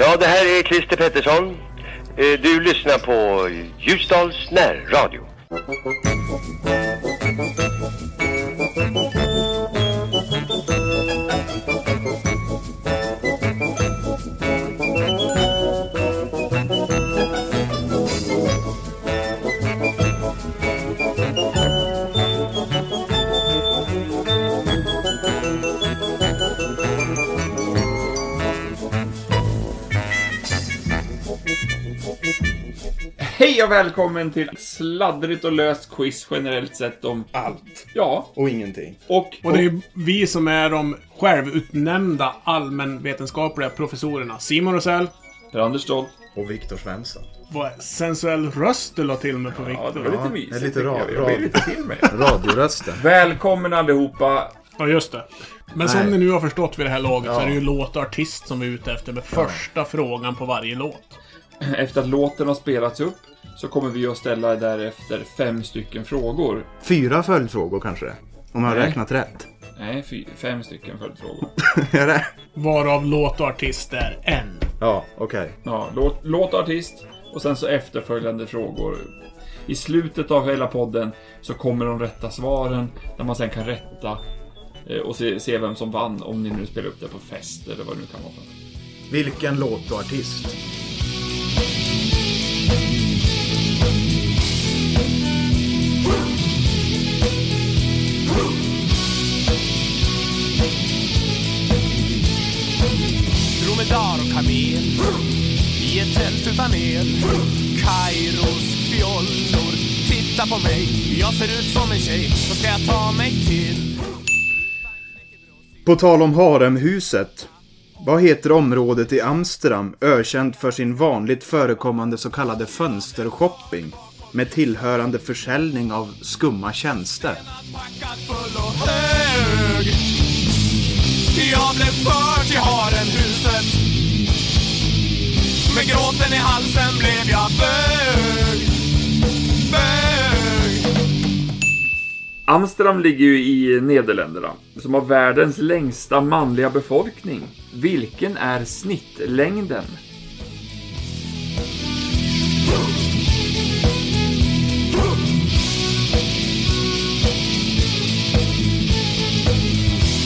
Ja, det här är Christer Pettersson. Eh, du lyssnar på Ljusdals närradio. Och välkommen till sladdrigt och löst quiz generellt sett om Allt. Ja, Och ingenting. och... Och det är vi som är de självutnämnda allmänvetenskapliga professorerna. Simon Rosell. Per Anders Stolt. Och Viktor Svensson. Vad sensuell röst du la till med på Ja, Viktor. det var lite Ja, mysigt. det är lite tycker ra- jag. Jag blev ra- lite till mig. Radiorösten. Välkommen allihopa. Ja, just det. Men som ni nu har förstått vid det här laget så Ja. är det ju låt och artist som vi är ute efter med första frågan på varje låt. Efter att låten har spelats upp så kommer vi att ställa därefter fem stycken frågor. Fyra följdfrågor kanske? Om jag har Nej. räknat rätt. Nej, fy, fem stycken följdfrågor. Är det? Varav låt och artist är en. Ja, okej. Ja, låt, låt och artist och sen så efterföljande frågor. I slutet av hela podden så kommer de rätta svaren där man sen kan rätta eh, och se, se vem som vann om ni nu spelar upp det på fest eller vad det nu kan vara. för. Vilken låt och artist? Ser ut som en tjej, vad ska jag ta mig till? På tal om haremhuset. Vad heter området i Amsterdam ökänt för sin vanligt förekommande så kallade fönstershopping? Med tillhörande försäljning av skumma tjänster. Jag blev förd till harenhuset. Med gråten i halsen blev jag. Bög. Amsterdam ligger ju i Nederländerna, som har världens längsta manliga befolkning. Vilken är snittlängden?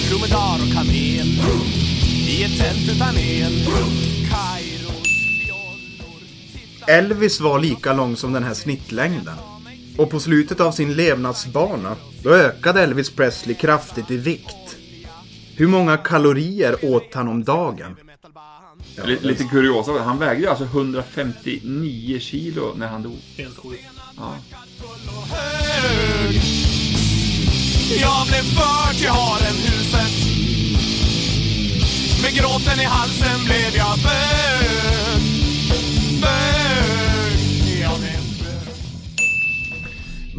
Dromedar och kamel i ett tält utan el. Kairos fjollor. Titta Elvis var lika lång som den här snittlängden. Och på slutet av sin levnadsbana, då ökade Elvis Presley kraftigt i vikt. Hur många kalorier åt han om dagen? Ja, Lite, lite kuriosa, han vägde alltså 159 kilo när han dog. Helt sjukt. Ja. Jag blev förd till harenhuset. Med gråten i halsen blev jag. Bög.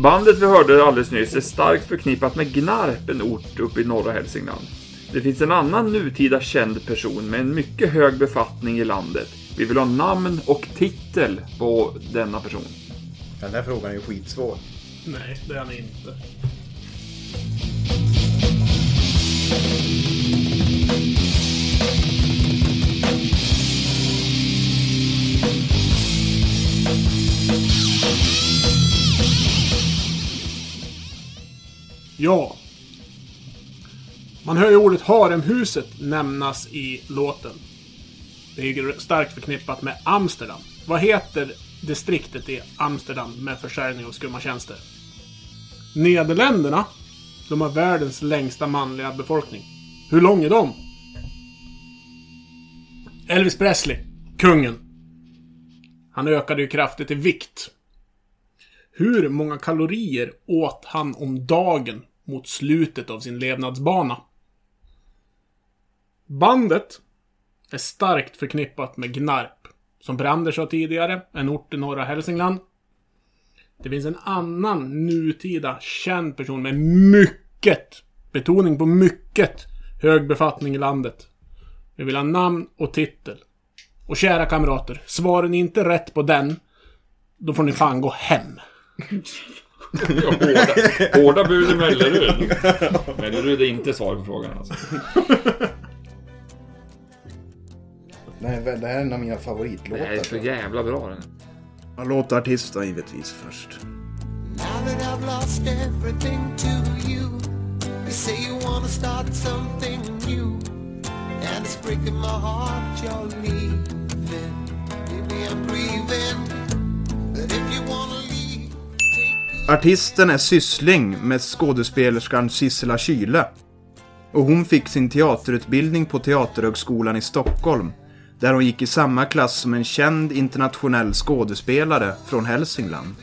Bandet vi hörde alldeles nyss är starkt förknippat med Gnarp, en ort uppe i norra Hälsingland. Det finns en annan nutida känd person med en mycket hög befattning i landet. Vi vill ha namn och titel på denna person. Den där frågan är ju skitsvår. Nej, det är han inte. Ja. Man hör ju ordet haremhuset nämnas i låten. Det är ju starkt förknippat med Amsterdam. Vad heter distriktet i Amsterdam med försäljning av skumma tjänster? Nederländerna, de har världens längsta manliga befolkning. Hur lång är de? Elvis Presley, kungen. Han ökade ju kraftigt i vikt. Hur många kalorier åt han om dagen mot slutet av sin levnadsbana? Bandet är starkt förknippat med Gnarp, som Brander sa tidigare, en ort i norra Hälsingland. Det finns en annan nutida känd person med mycket, betoning på mycket, hög befattning i landet. Vi vill ha namn och titel. Och kära kamrater, svarar ni inte rätt på den, då får ni fan gå hem. Hårda, hårda bud i Mellerud. Mellerud är inte svar på frågan alltså. Nej, det här är en av mina Det favoritlåtar. är så jävla bra den. Ja, Låt artisten givetvis först. Now that I've lost everything to you, you say you wanna start something new, and it's breaking my heart you're leaving. Maybe I'm grieving, but if you wanna Artisten är syssling med skådespelerskan Sissela Kyle. Och hon fick sin teaterutbildning på Teaterhögskolan i Stockholm. Där hon gick i samma klass som en känd internationell skådespelare från Hälsingland.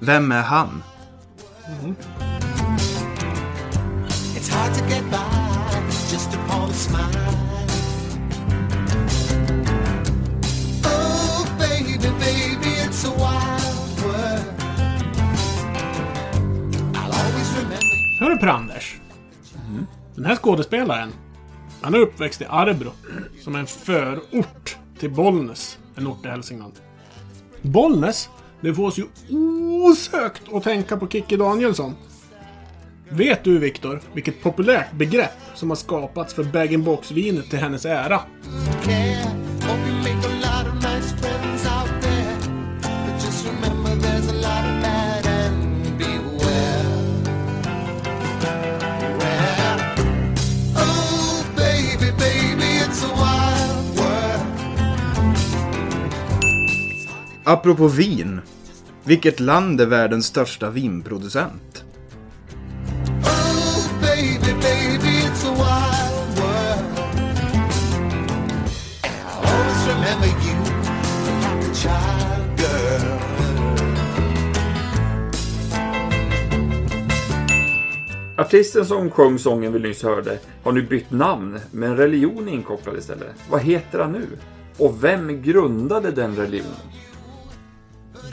Vem är han? It's hard to get by just upon a smile. Hör du Per-Anders? Den här skådespelaren, han är uppväxt i Arbro, som är en förort till Bollnäs, en ort i Hälsingland. Bollnäs, det får oss ju osökt att tänka på Kikki Danielsson. Vet du, Viktor, vilket populärt begrepp som har skapats för bag-in-box-vinet till hennes ära? Apropå vin. Vilket land är världens största vinproducent? Oh, baby, baby. Artisten som sjöng sången vi nyss hörde har nu bytt namn, men religion är inkopplad istället. Vad heter han nu? Och vem grundade den religionen?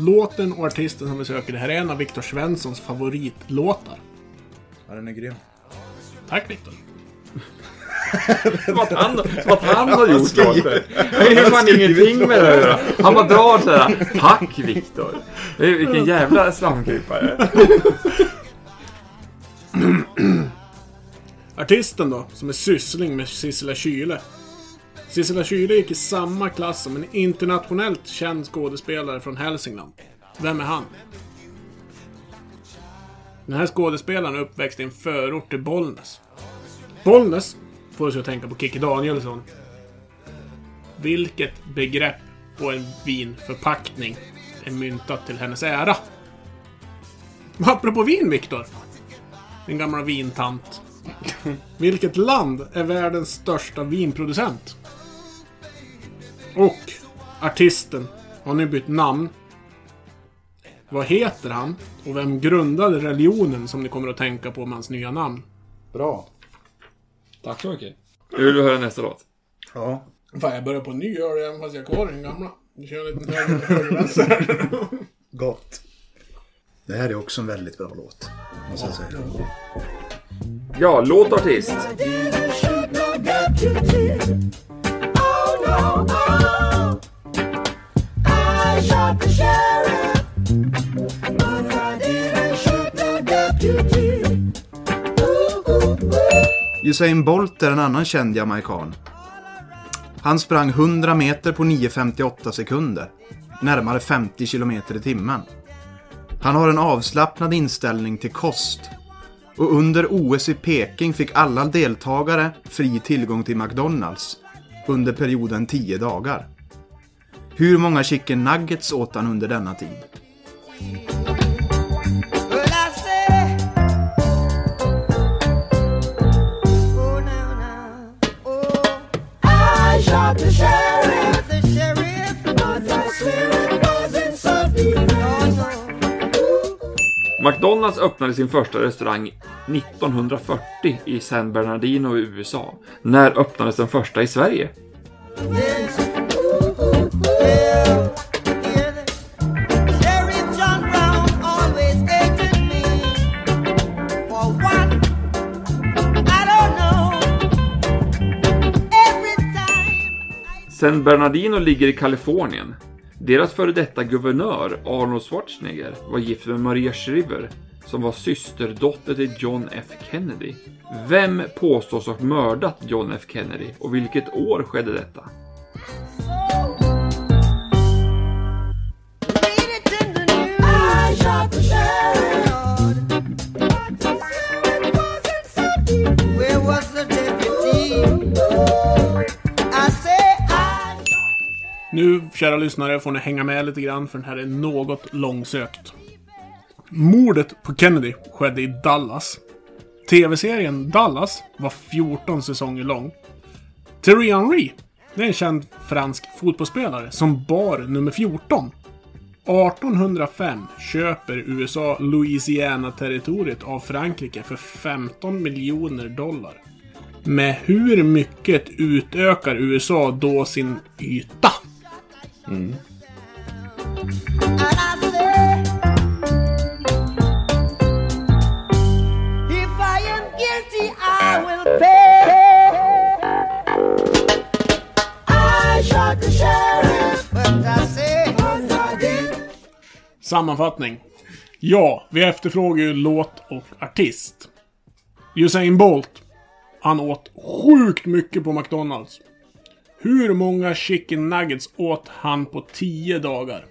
Låten och artisten som vi söker, det här är en av Viktor Svenssons favoritlåtar. Ja, den är grym. Tack Viktor. Som att han, som att han har gjort låten. Jag har ju fan ingenting med det göra. Han bara drar sådär. Tack Viktor. Vilken jävla slamkrypare. Artisten då, som är syssling med Sissela Kyle. Sissela Kyle gick i samma klass som en internationellt känd skådespelare från Hälsingland. Vem är han? Den här skådespelaren är uppväxt i en förort till Bollnäs. Bollnäs får oss att tänka på Kikki Danielsson. Vilket begrepp på en vinförpackning är myntat till hennes ära? Apropå vin, Viktor. Din gamla vintant. Vilket land är världens största vinproducent? Och artisten har nu bytt namn. Vad heter han? Och vem grundade religionen som ni kommer att tänka på med hans nya namn? Bra. Tack så mycket. Nu vill du höra nästa låt. Ja. Fan, jag börjar på en ny öl även fast jag är kvar den gamla. Vi kör en liten höger, höger Gott. Det här är också en väldigt bra låt. Måste jag säga. Ja, låt och artist. Usain Bolt är en annan känd jamaican. Han sprang 100 meter på 9.58 sekunder. Närmare 50 kilometer i timmen. Han har en avslappnad inställning till kost. Och under OS i Peking fick alla deltagare fri tillgång till McDonalds. Under perioden 10 dagar. Hur många chicken nuggets åt han under denna tid? McDonalds öppnade sin första restaurang 1940 i San Bernardino i USA. När öppnades den första i Sverige? San Bernardino ligger i Kalifornien. Deras före detta guvernör, Arnold Schwarzenegger, var gift med Maria Shriver, som var systerdotter till John F Kennedy. Vem påstås ha mördat John F Kennedy och vilket år skedde detta? Where was the deputy? Nu, kära lyssnare, får ni hänga med lite grann för den här är något långsökt. Mordet på Kennedy skedde i Dallas. TV-serien Dallas var 14 säsonger lång. Thierry Henry, det är en känd fransk fotbollsspelare som bar nummer 14. 1805 köper USA Louisiana-territoriet av Frankrike för 15 miljoner dollar. Med hur mycket utökar USA då sin yta? And I say, if I am guilty, I will pay. I shot the sheriff, but I say, what I did. Sammanfattning. Ja, vi efterfrågar ju låt och artist. Usain Bolt. Han åt sjukt mycket på McDonalds. Hur många chicken nuggets åt han på 10 dagar?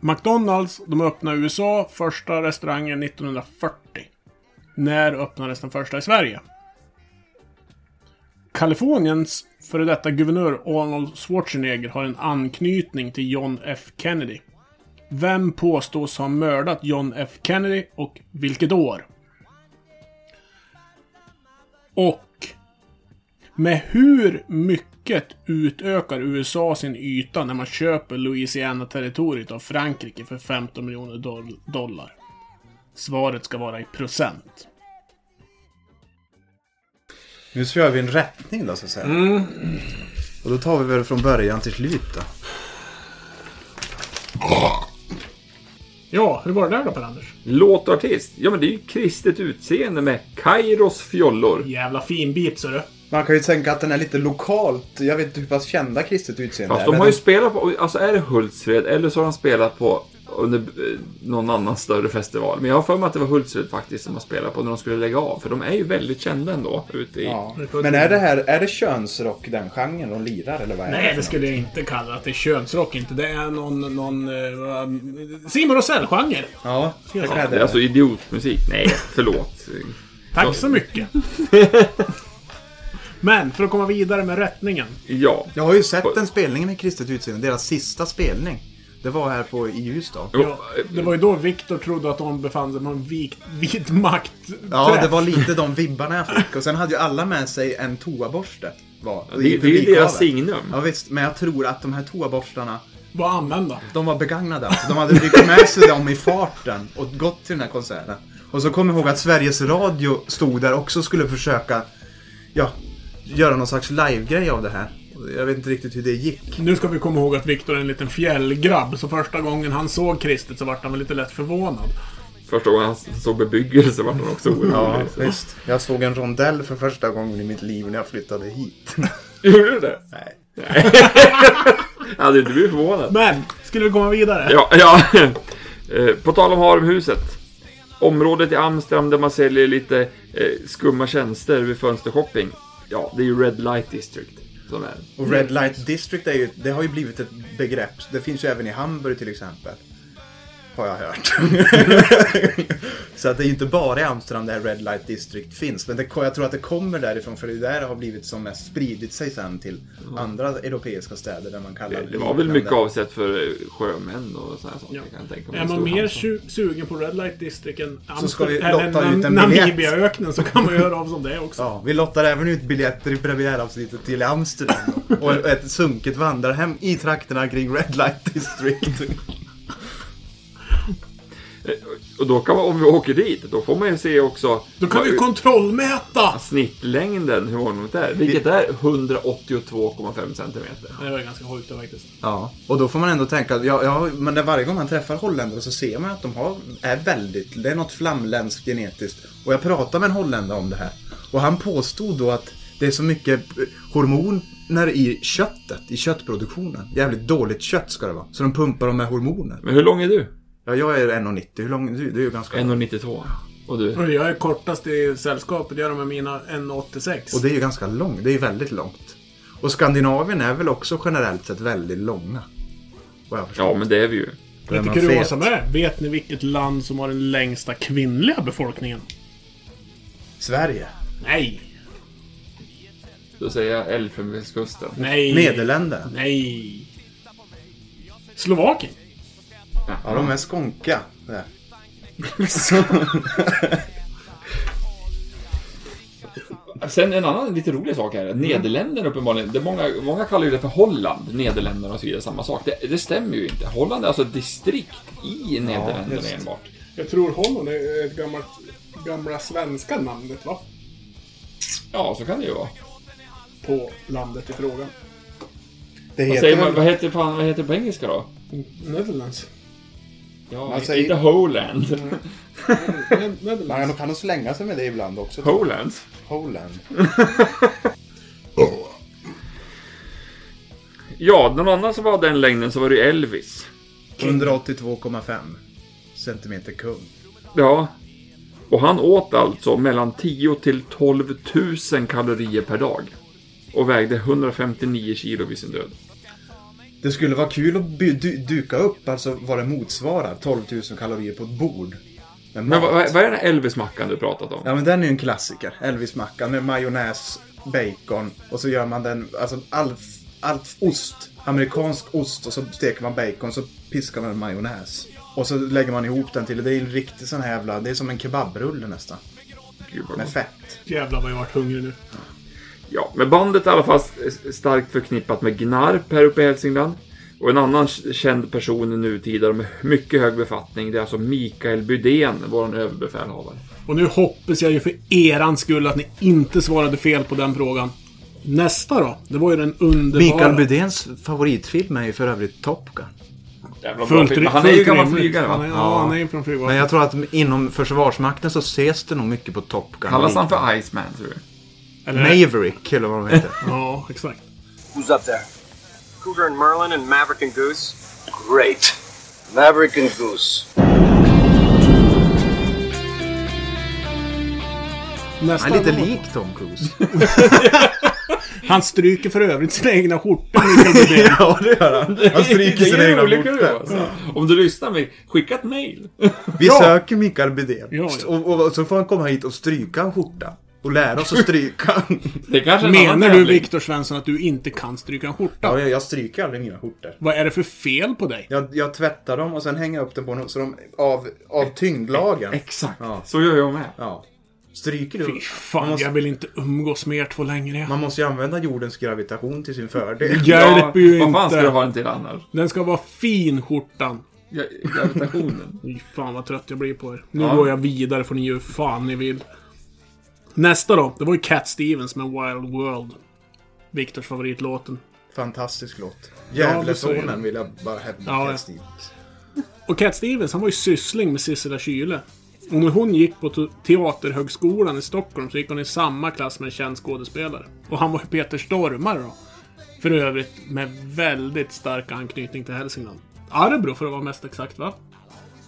McDonalds, de öppnade i USA första restaurangen 1940. När öppnades den första i Sverige? Kaliforniens före detta guvernör Arnold Schwarzenegger har en anknytning till John F Kennedy. Vem påstås ha mördat John F Kennedy och vilket år? Och med hur mycket utökar USA sin yta när man köper Louisiana-territoriet av Frankrike för 15 miljoner doll- dollar? Svaret ska vara i procent. Nu så gör vi en rättning då så att säga. Och då tar vi väl från början till slut då. Ja, hur var det där då Per-Anders? Låt och artist? Ja, men det är ju kristet utseende med Kairos fjollor. Jävla fin bit så du. Man kan ju tänka att den är lite lokalt. Jag vet inte hur pass kända kristet utseende Fast är, de har ju den- spelat på, alltså är det Hultsfred eller så har de spelat på under eh, någon annan större festival. Men jag har för mig att det var Hultsfred faktiskt som de spelade på när de skulle lägga av. För de är ju väldigt kända ändå ute i... Ja. Men är det här, är det könsrock den genren de lirar eller vad är Nej, för det skulle jag inte kalla att det är könsrock inte. Det är någon... någon uh, Simon Rosell-genre. Ja, det Ja, det är alltså idiotmusik. Nej, förlåt. Tack så mycket. Men, för att komma vidare med rättningen. Ja. Jag har ju sett en spelning med kristet utseende, deras sista spelning. Det var här på i Ljusdal. Ja, det var ju då Viktor trodde att de befann sig på en vit, vit makt Ja, det var lite de vibbarna jag fick. Och sen hade ju alla med sig en toaborste. Var, Det, det är ju deras signum. Ja visst, men jag tror att de här toaborstarna, Var använda. de var begagnade. Alltså. De hade ryckt med sig dem i farten och gått till den här konserten. Och så kom jag ihåg att Sveriges Radio stod där också och skulle försöka, ja, göra någon slags live-grej av det här. Jag vet inte riktigt hur det gick. Nu ska vi komma ihåg att Viktor är en liten fjällgrabb, så första gången han såg kristet så vart han väl lite lätt förvånad. Första gången han såg bebyggelse var han också orolig. Ja, visst. Jag såg en rondell för första gången i mitt liv när jag flyttade hit. Gjorde du det? Nej. Jag hade inte blivit förvånad. Men, skulle vi komma vidare? Ja, ja. Eh, På tal om Haremhuset. Området i Amsterdam där man säljer lite eh, skumma tjänster vid fönstershopping. Ja, det är ju Red Light District som är. Och Red Light District är ju, det har ju blivit ett begrepp. Det finns ju även i Hamburg till exempel. Har jag hört. så att det är ju inte bara i Amsterdam där Red Light District finns. Men det, jag tror att det kommer därifrån för det är där det har blivit som mest spridit sig sen till andra europeiska städer där man kallar Det, det var väl mycket avsett för eh, sjömän och sådana saker. Ja. Kan tänka mig. Är man mer hamn. su- sugen på Red Light District än Så ska vi Amsterdam- lotta eller ut en Nam- biljett. Namibiaöknen så kan man göra av som det också. Ja, vi lottar även ut biljetter i premiäravsnittet till Amsterdam. och ett sunket vandrarhem i trakterna kring Red Light District. Eh, Och då kan man, om vi åker dit, då får man ju se också Då kan vi vad- kontrollmäta! snittlängden, hur mångt det är. Vilket är 182,5 centimeter. Det var ju ganska sjukt faktiskt. Ja, och då får man ändå tänka, ja, ja men det varje gång man träffar holländare så ser man att de har, är väldigt, det är något flamländskt genetiskt. Och jag pratade med en holländare om det här. Och han påstod då att Det är så mycket eh, hormoner i köttet, i köttproduktionen. Jävligt dåligt kött ska det vara. Så de pumpar dem med hormoner. Men hur lång är du? Ja, jag är 1,90. Hur lång du? Du är ju ganska lång. 1,92. Och du? Och Jag är kortast i sällskapet, jag är med mina 1,86. Och det är ju ganska långt. Det är ju väldigt långt. Och Skandinavien är väl också generellt sett väldigt långa. Ja, men det är vi ju. Lite kuriosa med. Vet ni vilket land som har den längsta kvinnliga befolkningen? Sverige. Nej. Då säger jag Elfenbenskusten. Nej. Nederländerna. Nej. Slovakien. Ja, de är skånka. Sen en annan lite rolig sak här. Nederländerna uppenbarligen. Det är många, många kallar ju det för Holland. Nederländerna och så vidare. Samma sak. Det, det stämmer ju inte. Holland är alltså ett distrikt i Nederländerna just. enbart. Jag tror Holland är ett gammalt, gamla svenska namnet va? Ja, så kan det ju vara. På landet i fråga. Det Vad, heter säger man, vad, heter, fan, vad heter det på engelska då? Netherlands. Ja, Man säger- inte Holland. Ned- Netherlands. Man kan nog slänga sig med det ibland också. Holland? Holland. Ja, någon annan som var den längden så var det ju Elvis. 182,5 centimeter kung. Ja. Och han åt alltså mellan 10 till 12 000 kalorier per dag. Och vägde 159 kilo vid sin död. Det skulle vara kul att by- du- duka upp alltså vad det motsvarar 12 000 kalorier på ett bord. Men vad, vad är den här Elvis-mackan du pratat om? Ja men den är ju en klassiker. Elvis-mackan med majonnäs, bacon och så gör man den, alltså allt, allt ost. Amerikansk ost och så steker man bacon så piskar man majonnäs. Och så lägger man ihop den till, det är en riktig sån här jävla, det är som en kebabrulle nästan. Med fett. Jävlar vad jag varit hungrig nu. Ja, men bandet är i alla fall starkt förknippat med Gnarp här uppe i Hälsingland. Och en annan känd person i nutida med mycket hög befattning, det är alltså Mikael Bydén, vår överbefälhavare. Och nu hoppas jag ju för eran skull att ni inte svarade fel på den frågan. Nästa då? Det var ju den underbara... Mikael Bydéns favoritfilm är ju för övrigt Top Gun. Jävla bra Fullt, film. ri- Han är ju gammal flygare Han va? är, ja, han är ju från flygvapnet. Men jag tror att inom Försvarsmakten så ses det nog mycket på Top Gun. Kallas han för Iceman tror du? Eller- Maverick eller vad de heter. Ja, exakt. Who's up there? Cougar and Merlin and Maverick and Goose. Great. Maverick and Goose. Nästa Han är lite lik Tom Cruise. Han stryker för övrigt sina egna skjortor, ja, det gör han. Han stryker sina egna skjortor. alltså. Om du lyssnar, med, skicka ett mail. Vi Ja. söker Mikael Bydén. Ja, ja. Och, och, och så får han komma hit och stryka en skjorta. Och lära oss att stryka. Det kanske är en annan Menar du, tävling. Viktor Svensson, att du inte kan stryka en skjorta? ja, jag, jag stryker aldrig mina skjortor. Vad är det för fel på dig? Jag, jag tvättar dem och sen hänger jag upp dem på något, så de, av, av tyngdlagen. Exakt. Ja. Så gör jag med. Ja. Stryker Fy du? fan, Man måste- jag vill inte umgås med er två längre. Man måste ju använda jordens gravitation till sin fördel. Hjälper ju vad fan inte. ska du ha den till annars? Den ska vara fin, skjortan. Ja, Gravitationen. Fy fan vad trött jag blir på er. Nu Ja. går jag vidare får ni göra fan ni vill. Nästa då, det var ju Cat Stevens med Wild World. Viktors favoritlåten. Fantastisk låt. Ja, Gävlesonen säger vill jag bara hävda. Ja, Ja, ja. Stevens. Och Cat Stevens, han var ju syssling med Sissela Kyle. Och när hon gick på te- Teaterhögskolan i Stockholm så gick hon i samma klass med en känd skådespelare. Och han var ju Peter Stormare då. För övrigt med väldigt stark anknytning till Hälsingland. Arbro för att vara mest exakt va?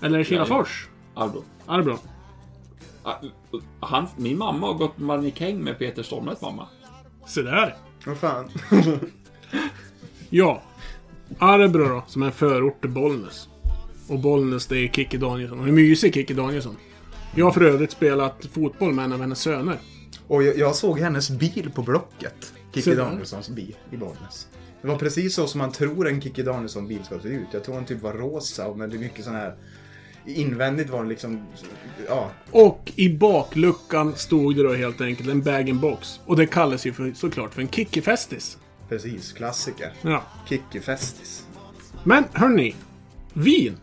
Eller Kilafors? Arbro. Arbro. Ah, Han, min mamma har gått mannekäng med Peter Stormres mamma. Se där. Vad fan. Ja. Arbro då, som är en förort till Bollnäs. Och Bollnäs, det är Kikki Danielsson. Hon är mysig, Kikki Danielsson. Jag har för övrigt spelat fotboll med en av hennes söner. Och jag, jag såg hennes bil på Blocket. Kikki. Danielssons bil i Bollnäs. Det var precis så som man tror en Kikki Danielsson bil ska se ut. Jag tror den typ var rosa, men det är mycket sån här... Invändigt var den liksom... Ja, Och i bakluckan stod det då helt enkelt en bag-in-box. Och det kallas ju för, såklart för en Kikki-festis. precis. Klassiker. Ja. Kikki Festis. Men hörni. Vin.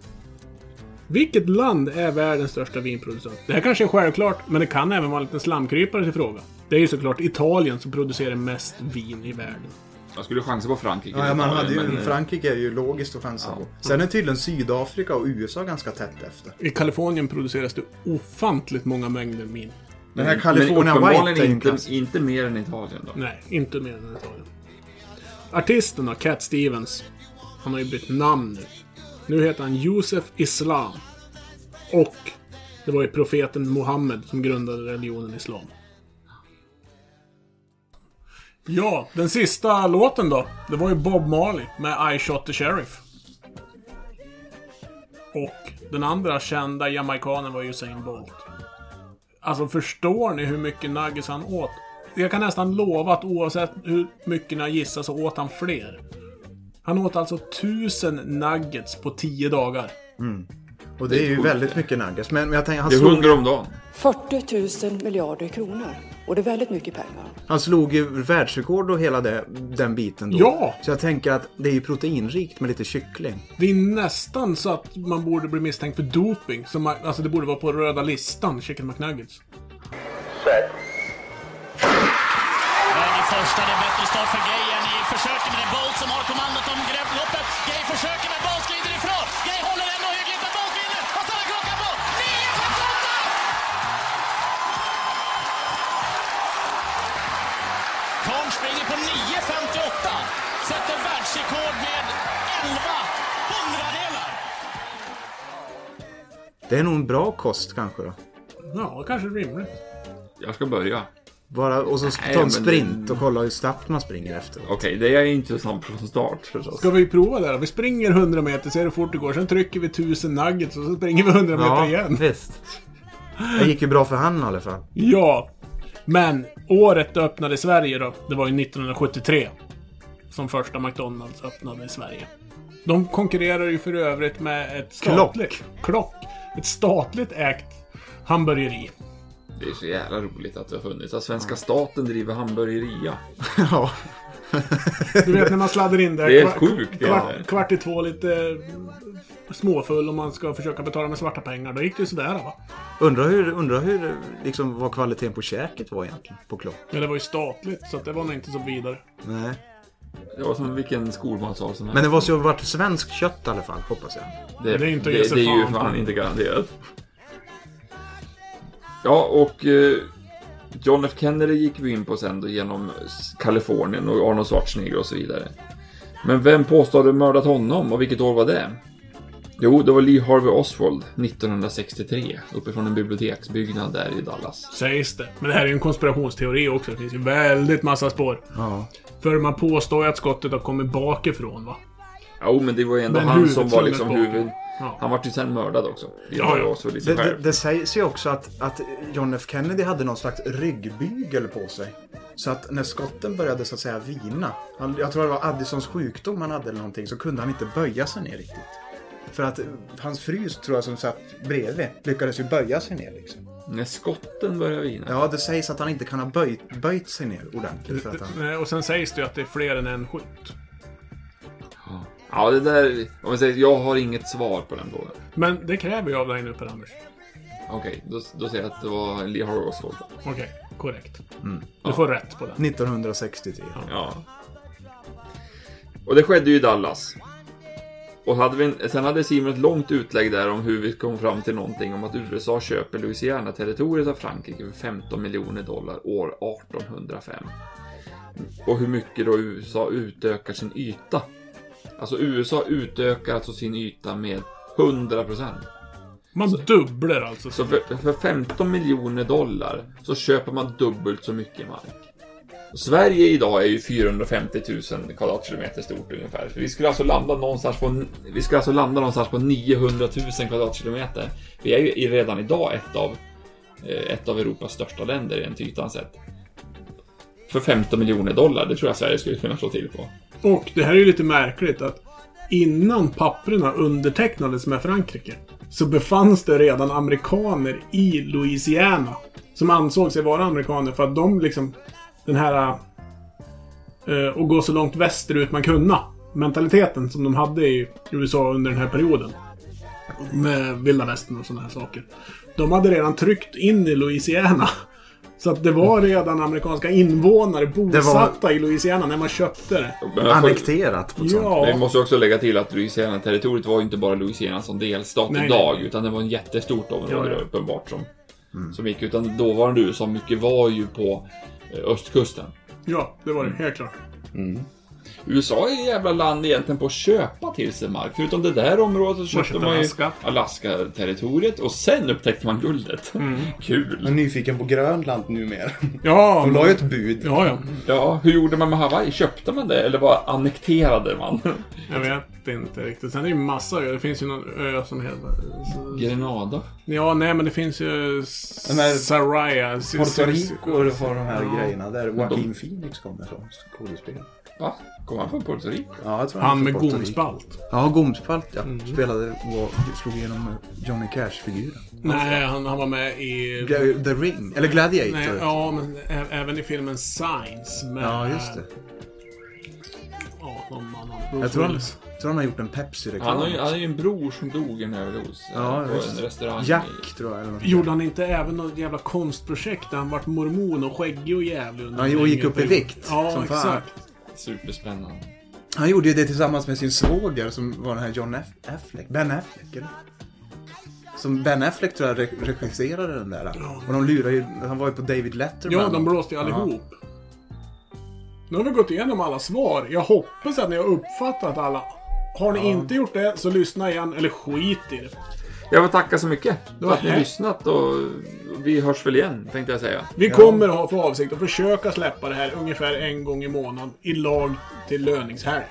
Vilket land är världens största vinproducent? Det här kanske är självklart, men det kan även vara en liten slamkrypare till fråga. Det är ju såklart Italien som producerar mest vin i världen. Jag skulle chansa på Frankrike. Ja, man hade ju, men, eh, Frankrike är ju logiskt att chansa på. Sen är tydligen Sydafrika och USA ganska tätt efter. I Kalifornien produceras det ofantligt många mängder vin. Den här Men California uppenbarligen White inte, klass. inte mer än Italien då. Nej, inte mer än Italien. Artisten då, Cat Stevens. Han har ju bytt namn nu. Nu heter han Josef Islam. Och det var ju profeten Mohammed som grundade religionen Islam. Ja, den sista låten då. Det var ju Bob Marley med I Shot the Sheriff. Och den andra kända jamaikanen var Usain Bolt. Alltså förstår ni hur mycket nuggets han åt? Jag kan nästan lova att oavsett hur mycket ni gissar så åt han fler. Han åt alltså tusen nuggets på tio dagar. Mm. Och det är ju väldigt mycket nuggets. Men jag tänker, han Det är slog, 100 om dagen. 40 000 miljarder kronor. Och det är väldigt mycket pengar. han slog ju världsrekord och hela det, den biten då. Ja! Så jag tänker att det är ju proteinrikt med lite kyckling. Det är nästan så att man borde bli misstänkt för doping. Som, man- alltså det borde vara på röda listan, Chicken McNuggets. I första, det är bättre start för Gejen i försöket, men det springer på 9.58. Sätter världsrekord med 11 hundradelar. Det är nog en bra kost kanske då. Ja, kanske rimligt. Jag ska börja. Bara, och så ta en sprint och kolla hur snabbt man springer efter. Okej, det är intressant från start förstås. Ska vi prova det då? Vi springer 100 meter, ser hur fort det går. Sen trycker vi 1000 nuggets och så springer vi 100 meter igen. visst. Det gick ju bra för han i alla fall. Ja. Men året det öppnade i Sverige då, det var ju 1973. Som första McDonalds öppnade i Sverige. De konkurrerar ju för övrigt med ett statligt... Klock. Ett statligt ägt hamburgeri. Det är så jävla roligt att det har funnits. Att svenska staten driver hamburgeria. Ja. Du vet när man sladdar in där Det är sjukt, kvart, är. kvart i två lite småfull och man ska försöka betala med svarta pengar. Då gick det ju sådär va. Undrar hur, undrar hur liksom, vad kvaliteten på käket var egentligen. På klock. Men det var ju statligt så att det var nog inte så vidare. Nej. Det var som vilken skolmatsal som helst. Men det måste ju ha varit svenskt kött i alla fall, hoppas jag. Det, det är inte det, det är ju fan inte garanterat. Ja, och eh, John F Kennedy gick vi in på sen då genom Kalifornien och Arnold Schwarzenegger och så vidare. Men vem påstår hade mördat honom och vilket år var det? Jo, det var Lee Harvey Oswald 1963 uppifrån en biblioteksbyggnad där i Dallas. Sägs det. Men det här är ju en konspirationsteori också. Det finns ju väldigt massa spår. Ja. För man påstår ju att skottet har kommit bakifrån va. Jo, men det var ju ändå Men han som var liksom huvud... Ja. Han var ju sen mördad också. Lee Ja, ja. Sig Det, det, det sägs ju också att, att John F Kennedy hade någon slags ryggbygel på sig. Så att när skotten började så att säga vina. Han, jag tror det var Addisons sjukdom han hade eller någonting. Så kunde han inte böja sig ner riktigt. För att hans fru tror jag som satt bredvid lyckades ju böja sig ner liksom. När skotten började vina. Ja, det sägs att han inte kan ha böjt, böjt sig ner ordentligt. För att han... Och sen sägs det ju att det är fler än en skytt. Ja, det där... Om man säger, jag har inget svar på den frågan. Men det kräver jag av dig nu Per-Anders. Okej, då, då säger jag att det var Lee Harvey Oswald. Okej, korrekt. Mm. Du får rätt på den. 1963. Ja. Och det skedde ju i Dallas. Och hade vi, en- sen hade Simon ett långt utlägg där om hur vi kom fram till någonting om att USA köper Louisiana-territoriet av Frankrike för 15 miljoner dollar år 1805. Och hur mycket då USA utökar sin yta. Alltså USA utökar alltså sin yta med 100 procent. Man dubblar alltså. Så för, för 15 miljoner dollar så köper man dubbelt så mycket mark. Och Sverige idag är ju 450 000 kvadratkilometer stort ungefär. Vi skulle alltså landa någonstans på, vi skulle alltså landa någonstans på 900 000 kvadratkilometer. Vi är ju redan idag ett av, eh, ett av Europas största länder rent ytan sett. För 15 miljoner dollar, det tror jag Sverige skulle kunna slå till på. Och det här är ju lite märkligt att innan papperna undertecknades med Frankrike så befanns det redan amerikaner i Louisiana som ansåg sig vara amerikaner för att de liksom den här eh, och gå så långt västerut man kunna mentaliteten som de hade i USA under den här perioden med vilda västern och sådana här saker. De hade redan tryckt in i Louisiana. Så att det var redan amerikanska invånare bosatta i Louisiana när man köpte det. Annekterat på ett sånt. Ja. Vi måste också lägga till att Louisiana-territoriet var ju inte bara Louisiana som delstat Nej, idag, nej. utan det var en jättestort område Ja, ja. uppenbart som... som gick. Utan dåvarande USA mycket var ju på eh, östkusten. Ja, det var det helt klart. USA är ett jävla land egentligen på att köpa till sig mark. Förutom det där området så köpte köpte man ju Alaska. Alaska-territoriet och sen upptäckte man guldet. Kul! Jag är nyfiken på Grönland numera. Ja, De la ju ett bud. Ja, ja. Ja, hur gjorde man med Hawaii? Köpte man det eller bara annekterade man? Jag vet inte riktigt. Sen är det ju massa öar. Det finns ju någon ö som heter... Grenada? Ja, nej men det finns ju... Här- Saraya. Puerto Rico och de här grejerna där Joaquin Phoenix kommer från. Skådespel. Va? Kom han från Puerto Rico? Ja, jag tror är Han med gomspalt. Ja, Gomspalt ja. Spelade och slog igenom Johnny Cash-figuren. Nej, han, han var med i... The Ring. Eller Gladiator. Nej, ja, men även i filmen Signs. Med, Ja, just det. Ja, någon annan. Jag tror han, tror han har gjort en Pepsi-reklam. Han har, ju, han en bror som dog i en överdos. Ja, på en restaurang. Jack, tror jag. Eller något. Gjorde han inte även något jävla konstprojekt där han vart mormon och skäggig och jävlig under Ja, och gick upp i vikt, Ja, som fan. Superspännande. Han gjorde ju det tillsammans med sin svåger som var den här John F. Affleck. Ben Affleck, eller? Som Ben Affleck tror jag re- regisserade den där. Och de lurade ju, han var ju på David Letterman. Ja, de blåste ju allihop. Nu har vi gått igenom alla svar. Jag hoppas att ni har uppfattat alla. Har ni inte gjort det, så lyssna igen, eller skit i det. Jag vill tacka så mycket för att ni lyssnat och vi hörs väl igen, tänkte jag säga. Vi kommer att ha för avsikt att försöka släppa det här ungefär en gång i månaden i lag till löningshelg.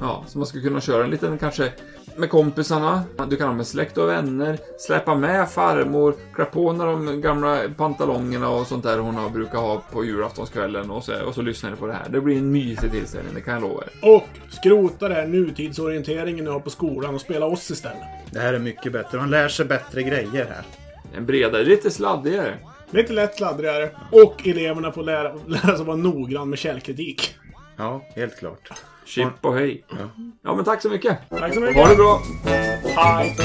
Ja, så man skulle kunna köra en liten kanske med kompisarna. Du kan ha med släkt och vänner. Släppa med farmor. Klä på när de gamla pantalongerna och sånt där hon har, brukar ha på julaftonskvällen. Och så, och så lyssnar ni på det här. Det blir en mysig tillställning, det kan jag lova er. Och skrota den här nutidsorienteringen ni har på skolan och spela oss istället. Det här är mycket bättre. Man lär sig bättre grejer här. En bredare, lite sladdigare. Lite lätt sladdrigare. Och eleverna får lära, lära sig vara noggrann med källkritik. Ja, helt klart. Chip och hej. Ja. men tack så mycket. Tack så mycket. Ha det bra. Hej.